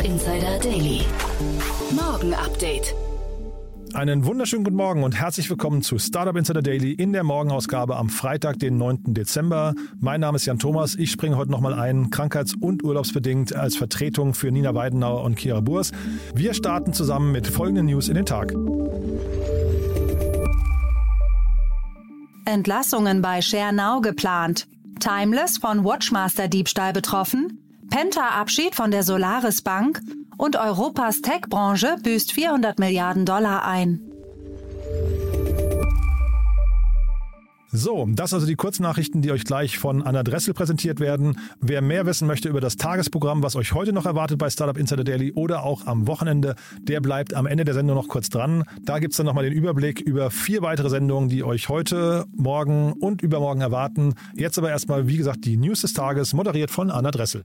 Startup Insider Daily. Morgen Update. Einen wunderschönen guten Morgen und herzlich willkommen zu Startup Insider Daily in der Morgenausgabe am Freitag, den 9. Dezember. Mein Name ist Jan Thomas. Ich springe heute nochmal ein, krankheits- und urlaubsbedingt als Vertretung für Nina Weidenauer und Kira Burs. Wir starten zusammen mit folgenden News in den Tag. Entlassungen bei ShareNow geplant. Timeless von Watchmaster-Diebstahl betroffen. Penta-Abschied von der Solaris Bank und Europas Tech-Branche büßt 400 Milliarden Dollar ein. So, das also die Kurznachrichten, die euch gleich von Anna Dressel präsentiert werden. Wer mehr wissen möchte über das Tagesprogramm, was euch heute noch erwartet bei Startup Insider Daily oder auch am Wochenende, der bleibt am Ende der Sendung noch kurz dran. Da gibt's dann nochmal den Überblick über vier weitere Sendungen, die euch heute, morgen und übermorgen erwarten. Jetzt aber erstmal, wie gesagt, die News des Tages, moderiert von Anna Dressel.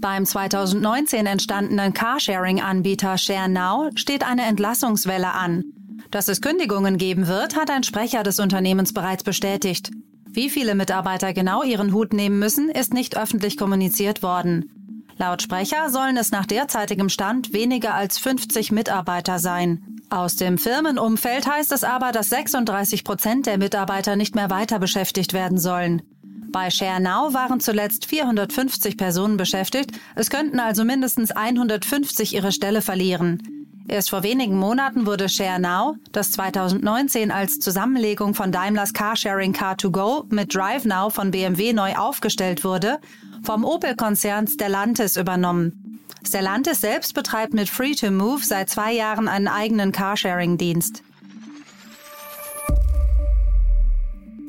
Beim 2019 entstandenen Carsharing-Anbieter ShareNow steht eine Entlassungswelle an. Dass es Kündigungen geben wird, hat ein Sprecher des Unternehmens bereits bestätigt. Wie viele Mitarbeiter genau ihren Hut nehmen müssen, ist nicht öffentlich kommuniziert worden. Laut Sprecher sollen es nach derzeitigem Stand weniger als 50 Mitarbeiter sein. Aus dem Firmenumfeld heißt es aber, dass 36 Prozent der Mitarbeiter nicht mehr weiter beschäftigt werden sollen. Bei ShareNow waren zuletzt 450 Personen beschäftigt, es könnten also mindestens 150 ihre Stelle verlieren. Erst vor wenigen Monaten wurde ShareNow, das 2019 als Zusammenlegung von Daimlers Carsharing Car2Go mit DriveNow von BMW neu aufgestellt wurde, vom Opel-Konzern Stellantis übernommen. Stellantis selbst betreibt mit Free2Move seit zwei Jahren einen eigenen Carsharing-Dienst.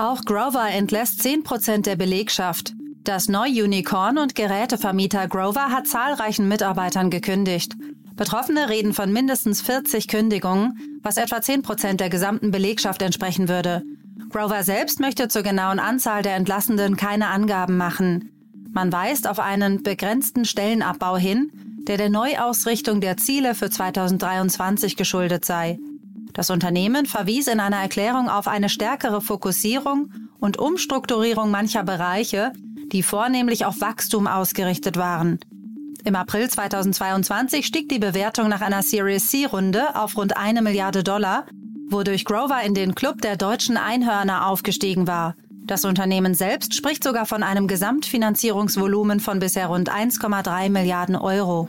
Auch Grover entlässt 10% der Belegschaft. Das Neu-Unicorn und Gerätevermieter Grover hat zahlreichen Mitarbeitern gekündigt. Betroffene reden von mindestens 40 Kündigungen, was etwa 10% der gesamten Belegschaft entsprechen würde. Grover selbst möchte zur genauen Anzahl der Entlassenden keine Angaben machen. Man weist auf einen begrenzten Stellenabbau hin, der der Neuausrichtung der Ziele für 2023 geschuldet sei. Das Unternehmen verwies in einer Erklärung auf eine stärkere Fokussierung und Umstrukturierung mancher Bereiche, die vornehmlich auf Wachstum ausgerichtet waren. Im April 2022 stieg die Bewertung nach einer Series C-Runde auf rund eine Milliarde Dollar, wodurch Grover in den Club der deutschen Einhörner aufgestiegen war. Das Unternehmen selbst spricht sogar von einem Gesamtfinanzierungsvolumen von bisher rund 1,3 Milliarden Euro.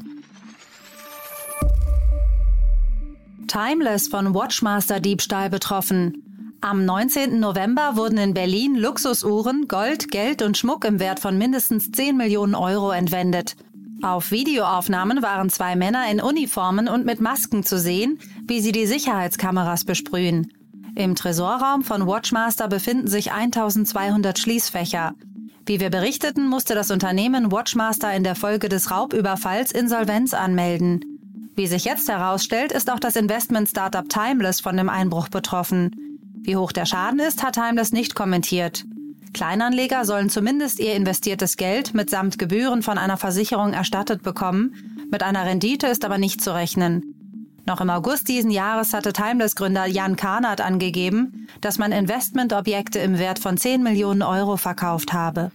Timeless von Watchmaster-Diebstahl betroffen. Am 19. November wurden in Berlin Luxusuhren, Gold, Geld und Schmuck im Wert von mindestens 10 Millionen Euro entwendet. Auf Videoaufnahmen waren zwei Männer in Uniformen und mit Masken zu sehen, wie sie die Sicherheitskameras besprühen. Im Tresorraum von Watchmaster befinden sich 1200 Schließfächer. Wie wir berichteten, musste das Unternehmen Watchmaster in der Folge des Raubüberfalls Insolvenz anmelden. Wie sich jetzt herausstellt, ist auch das Investment-Startup Timeless von dem Einbruch betroffen. Wie hoch der Schaden ist, hat Timeless nicht kommentiert. Kleinanleger sollen zumindest ihr investiertes Geld mitsamt Gebühren von einer Versicherung erstattet bekommen, mit einer Rendite ist aber nicht zu rechnen. Noch im August diesen Jahres hatte Timeless-Gründer Jan Karnat angegeben, dass man Investmentobjekte im Wert von 10 Millionen Euro verkauft habe.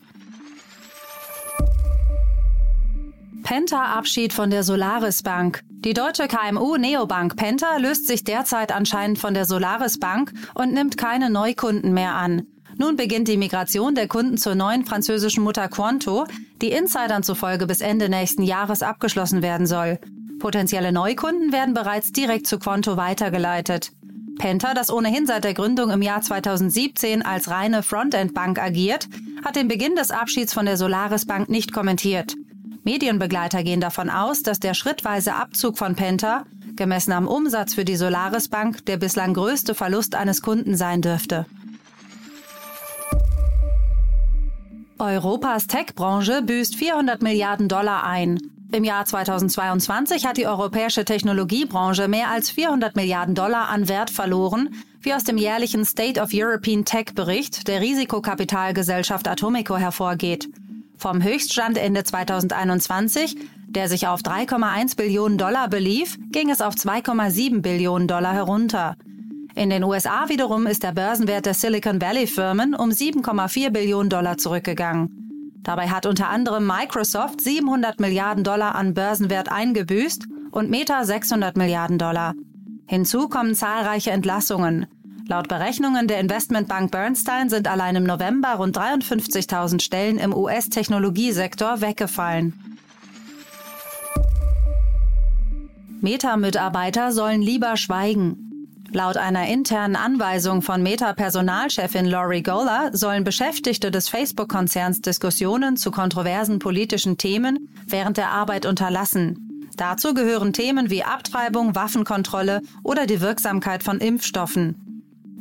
Penta Abschied von der Solaris Bank. Die deutsche KMU Neobank Penta löst sich derzeit anscheinend von der Solaris Bank und nimmt keine Neukunden mehr an. Nun beginnt die Migration der Kunden zur neuen französischen Mutter Quanto, die Insidern zufolge bis Ende nächsten Jahres abgeschlossen werden soll. Potenzielle Neukunden werden bereits direkt zu Quanto weitergeleitet. Penta, das ohnehin seit der Gründung im Jahr 2017 als reine Frontend-Bank agiert, hat den Beginn des Abschieds von der Solaris Bank nicht kommentiert. Medienbegleiter gehen davon aus, dass der schrittweise Abzug von Penta, gemessen am Umsatz für die Solaris Bank, der bislang größte Verlust eines Kunden sein dürfte. Europas Tech-Branche büßt 400 Milliarden Dollar ein. Im Jahr 2022 hat die europäische Technologiebranche mehr als 400 Milliarden Dollar an Wert verloren, wie aus dem jährlichen State of European Tech Bericht der Risikokapitalgesellschaft Atomico hervorgeht. Vom Höchststand Ende 2021, der sich auf 3,1 Billionen Dollar belief, ging es auf 2,7 Billionen Dollar herunter. In den USA wiederum ist der Börsenwert der Silicon Valley Firmen um 7,4 Billionen Dollar zurückgegangen. Dabei hat unter anderem Microsoft 700 Milliarden Dollar an Börsenwert eingebüßt und Meta 600 Milliarden Dollar. Hinzu kommen zahlreiche Entlassungen. Laut Berechnungen der Investmentbank Bernstein sind allein im November rund 53.000 Stellen im US-Technologiesektor weggefallen. Meta-Mitarbeiter sollen lieber schweigen. Laut einer internen Anweisung von Meta-Personalchefin Lori Gola sollen Beschäftigte des Facebook-Konzerns Diskussionen zu kontroversen politischen Themen während der Arbeit unterlassen. Dazu gehören Themen wie Abtreibung, Waffenkontrolle oder die Wirksamkeit von Impfstoffen.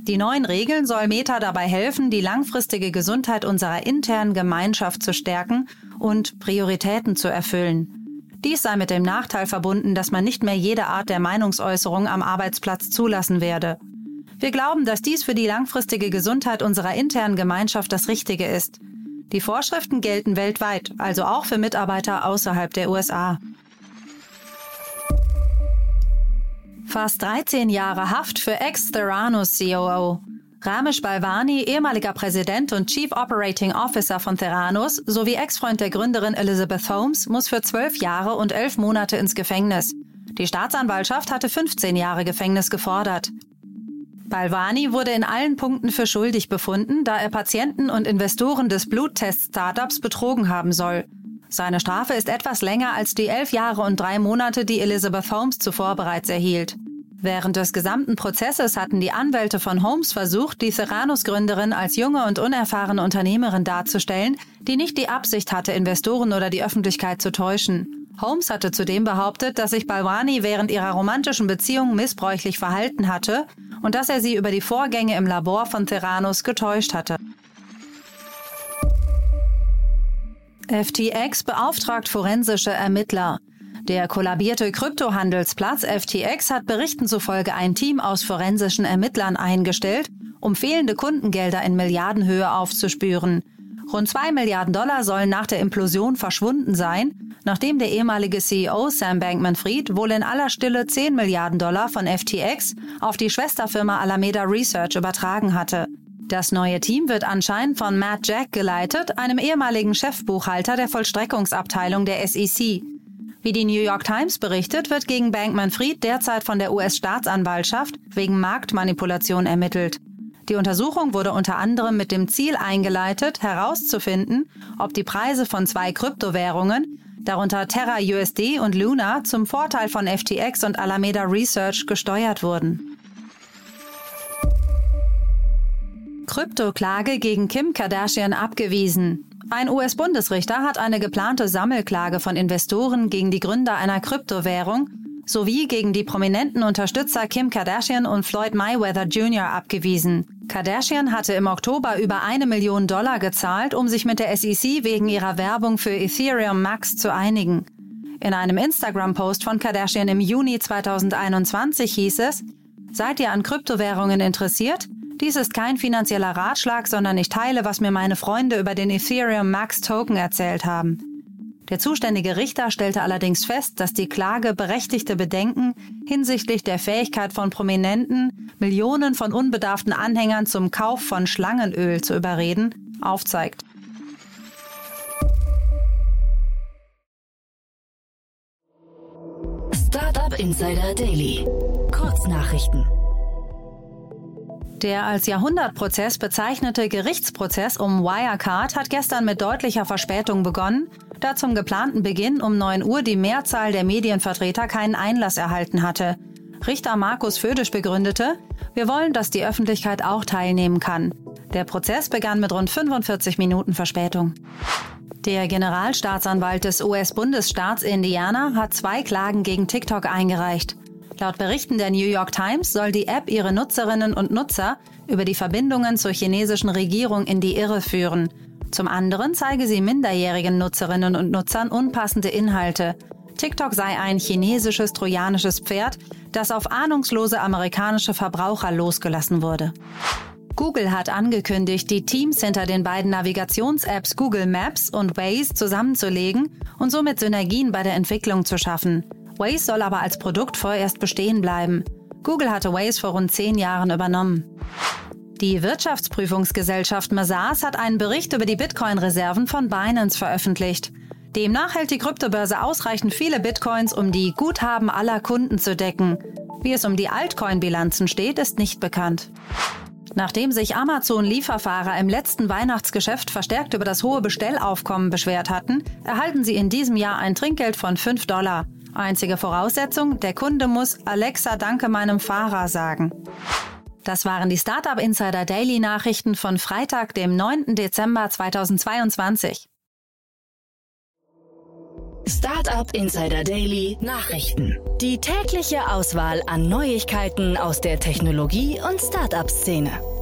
Die neuen Regeln soll Meta dabei helfen, die langfristige Gesundheit unserer internen Gemeinschaft zu stärken und Prioritäten zu erfüllen. Dies sei mit dem Nachteil verbunden, dass man nicht mehr jede Art der Meinungsäußerung am Arbeitsplatz zulassen werde. Wir glauben, dass dies für die langfristige Gesundheit unserer internen Gemeinschaft das Richtige ist. Die Vorschriften gelten weltweit, also auch für Mitarbeiter außerhalb der USA. Fast 13 Jahre Haft für Ex-Theranos COO. Ramesh Balvani, ehemaliger Präsident und Chief Operating Officer von Theranos sowie Ex-Freund der Gründerin Elizabeth Holmes, muss für zwölf Jahre und elf Monate ins Gefängnis. Die Staatsanwaltschaft hatte 15 Jahre Gefängnis gefordert. Balvani wurde in allen Punkten für schuldig befunden, da er Patienten und Investoren des Bluttest-Startups betrogen haben soll. Seine Strafe ist etwas länger als die elf Jahre und drei Monate, die Elizabeth Holmes zuvor bereits erhielt. Während des gesamten Prozesses hatten die Anwälte von Holmes versucht, die Theranos-Gründerin als junge und unerfahrene Unternehmerin darzustellen, die nicht die Absicht hatte, Investoren oder die Öffentlichkeit zu täuschen. Holmes hatte zudem behauptet, dass sich Balwani während ihrer romantischen Beziehung missbräuchlich verhalten hatte und dass er sie über die Vorgänge im Labor von Theranos getäuscht hatte. FTX beauftragt forensische Ermittler. Der kollabierte Kryptohandelsplatz FTX hat Berichten zufolge ein Team aus forensischen Ermittlern eingestellt, um fehlende Kundengelder in Milliardenhöhe aufzuspüren. Rund zwei Milliarden Dollar sollen nach der Implosion verschwunden sein, nachdem der ehemalige CEO Sam Bankman-Fried wohl in aller Stille 10 Milliarden Dollar von FTX auf die Schwesterfirma Alameda Research übertragen hatte. Das neue Team wird anscheinend von Matt Jack geleitet, einem ehemaligen Chefbuchhalter der Vollstreckungsabteilung der SEC. Wie die New York Times berichtet, wird gegen Bankman-Fried derzeit von der US-Staatsanwaltschaft wegen Marktmanipulation ermittelt. Die Untersuchung wurde unter anderem mit dem Ziel eingeleitet, herauszufinden, ob die Preise von zwei Kryptowährungen, darunter Terra USD und Luna, zum Vorteil von FTX und Alameda Research gesteuert wurden. Kryptoklage gegen Kim Kardashian abgewiesen. Ein US-Bundesrichter hat eine geplante Sammelklage von Investoren gegen die Gründer einer Kryptowährung sowie gegen die prominenten Unterstützer Kim Kardashian und Floyd Mayweather Jr. abgewiesen. Kardashian hatte im Oktober über eine Million Dollar gezahlt, um sich mit der SEC wegen ihrer Werbung für Ethereum Max zu einigen. In einem Instagram-Post von Kardashian im Juni 2021 hieß es, Seid ihr an Kryptowährungen interessiert? Dies ist kein finanzieller Ratschlag, sondern ich teile, was mir meine Freunde über den Ethereum Max Token erzählt haben. Der zuständige Richter stellte allerdings fest, dass die Klage berechtigte Bedenken hinsichtlich der Fähigkeit von Prominenten, Millionen von unbedarften Anhängern zum Kauf von Schlangenöl zu überreden, aufzeigt. Startup Insider Daily. Kurznachrichten. Der als Jahrhundertprozess bezeichnete Gerichtsprozess um Wirecard hat gestern mit deutlicher Verspätung begonnen, da zum geplanten Beginn um 9 Uhr die Mehrzahl der Medienvertreter keinen Einlass erhalten hatte. Richter Markus Födisch begründete, wir wollen, dass die Öffentlichkeit auch teilnehmen kann. Der Prozess begann mit rund 45 Minuten Verspätung. Der Generalstaatsanwalt des US-Bundesstaats Indiana hat zwei Klagen gegen TikTok eingereicht. Laut Berichten der New York Times soll die App ihre Nutzerinnen und Nutzer über die Verbindungen zur chinesischen Regierung in die Irre führen. Zum anderen zeige sie minderjährigen Nutzerinnen und Nutzern unpassende Inhalte. TikTok sei ein chinesisches trojanisches Pferd, das auf ahnungslose amerikanische Verbraucher losgelassen wurde. Google hat angekündigt, die Teams hinter den beiden Navigations-Apps Google Maps und Waze zusammenzulegen und somit Synergien bei der Entwicklung zu schaffen. Waze soll aber als Produkt vorerst bestehen bleiben. Google hatte Waze vor rund zehn Jahren übernommen. Die Wirtschaftsprüfungsgesellschaft Mazars hat einen Bericht über die Bitcoin-Reserven von Binance veröffentlicht. Demnach hält die Kryptobörse ausreichend viele Bitcoins, um die Guthaben aller Kunden zu decken. Wie es um die Altcoin-Bilanzen steht, ist nicht bekannt. Nachdem sich Amazon-Lieferfahrer im letzten Weihnachtsgeschäft verstärkt über das hohe Bestellaufkommen beschwert hatten, erhalten sie in diesem Jahr ein Trinkgeld von 5 Dollar. Einzige Voraussetzung, der Kunde muss Alexa danke meinem Fahrer sagen. Das waren die Startup Insider Daily Nachrichten von Freitag, dem 9. Dezember 2022. Startup Insider Daily Nachrichten. Die tägliche Auswahl an Neuigkeiten aus der Technologie- und Startup-Szene.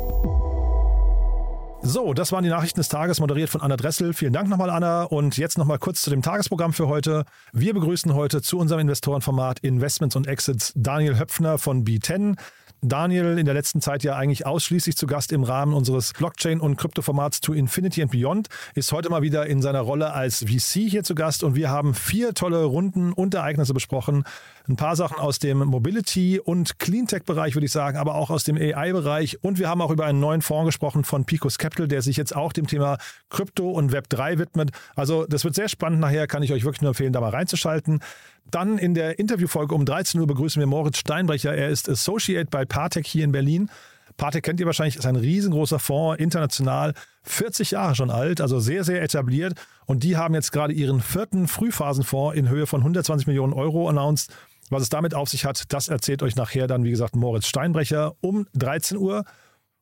So, das waren die Nachrichten des Tages, moderiert von Anna Dressel. Vielen Dank nochmal, Anna. Und jetzt nochmal kurz zu dem Tagesprogramm für heute. Wir begrüßen heute zu unserem Investorenformat Investments und Exits Daniel Höpfner von B10. Daniel in der letzten Zeit ja eigentlich ausschließlich zu Gast im Rahmen unseres Blockchain- und Kryptoformats To Infinity and Beyond, ist heute mal wieder in seiner Rolle als VC hier zu Gast und wir haben vier tolle Runden und Ereignisse besprochen. Ein paar Sachen aus dem Mobility- und Cleantech-Bereich, würde ich sagen, aber auch aus dem AI-Bereich. Und wir haben auch über einen neuen Fonds gesprochen von Picos Capital, der sich jetzt auch dem Thema Krypto und Web3 widmet. Also das wird sehr spannend nachher, kann ich euch wirklich nur empfehlen, da mal reinzuschalten. Dann in der Interviewfolge um 13 Uhr begrüßen wir Moritz Steinbrecher. Er ist Associate bei Partec hier in Berlin. Partec kennt ihr wahrscheinlich, ist ein riesengroßer Fonds, international, 40 Jahre schon alt, also sehr, sehr etabliert. Und die haben jetzt gerade ihren vierten Frühphasenfonds in Höhe von 120 Millionen Euro announced. Was es damit auf sich hat, das erzählt euch nachher dann, wie gesagt, Moritz Steinbrecher um 13 Uhr.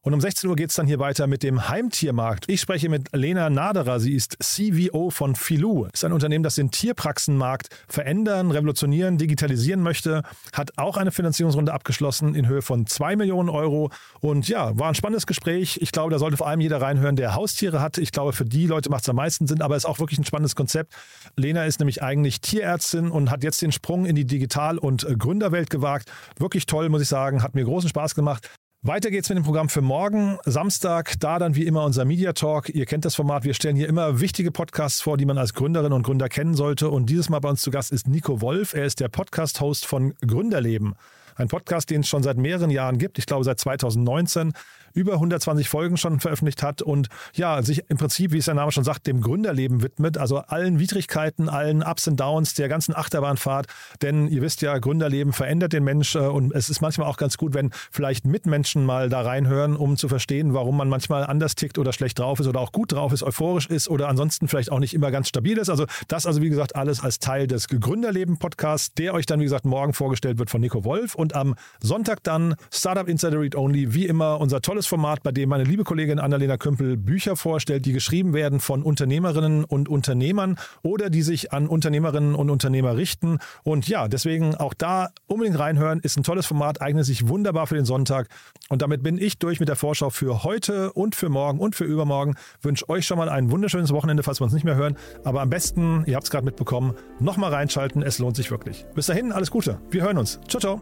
Und um 16 Uhr geht es dann hier weiter mit dem Heimtiermarkt. Ich spreche mit Lena Naderer. Sie ist CVO von Filou. Ist ein Unternehmen, das den Tierpraxenmarkt verändern, revolutionieren, digitalisieren möchte. Hat auch eine Finanzierungsrunde abgeschlossen in Höhe von 2 Millionen Euro. Und ja, war ein spannendes Gespräch. Ich glaube, da sollte vor allem jeder reinhören, der Haustiere hat. Ich glaube, für die Leute macht es am meisten Sinn, aber es ist auch wirklich ein spannendes Konzept. Lena ist nämlich eigentlich Tierärztin und hat jetzt den Sprung in die Digital- und Gründerwelt gewagt. Wirklich toll, muss ich sagen. Hat mir großen Spaß gemacht. Weiter geht's mit dem Programm für morgen, Samstag. Da dann wie immer unser Media Talk. Ihr kennt das Format. Wir stellen hier immer wichtige Podcasts vor, die man als Gründerin und Gründer kennen sollte. Und dieses Mal bei uns zu Gast ist Nico Wolf. Er ist der Podcast-Host von Gründerleben. Ein Podcast, den es schon seit mehreren Jahren gibt. Ich glaube seit 2019 über 120 Folgen schon veröffentlicht hat und ja, sich im Prinzip, wie es der Name schon sagt, dem Gründerleben widmet, also allen Widrigkeiten, allen Ups und Downs der ganzen Achterbahnfahrt. Denn ihr wisst ja, Gründerleben verändert den Mensch äh, und es ist manchmal auch ganz gut, wenn vielleicht Mitmenschen mal da reinhören, um zu verstehen, warum man manchmal anders tickt oder schlecht drauf ist oder auch gut drauf ist, euphorisch ist oder ansonsten vielleicht auch nicht immer ganz stabil ist. Also das also wie gesagt alles als Teil des Gründerleben-Podcasts, der euch dann wie gesagt morgen vorgestellt wird von Nico Wolf und am Sonntag dann Startup Insider Read Only, wie immer unser tolles Format, bei dem meine liebe Kollegin Annalena Kümpel Bücher vorstellt, die geschrieben werden von Unternehmerinnen und Unternehmern oder die sich an Unternehmerinnen und Unternehmer richten. Und ja, deswegen auch da unbedingt reinhören, ist ein tolles Format, eignet sich wunderbar für den Sonntag. Und damit bin ich durch mit der Vorschau für heute und für morgen und für übermorgen. Wünsche euch schon mal ein wunderschönes Wochenende, falls wir uns nicht mehr hören. Aber am besten, ihr habt es gerade mitbekommen, nochmal reinschalten. Es lohnt sich wirklich. Bis dahin, alles Gute. Wir hören uns. Ciao, ciao.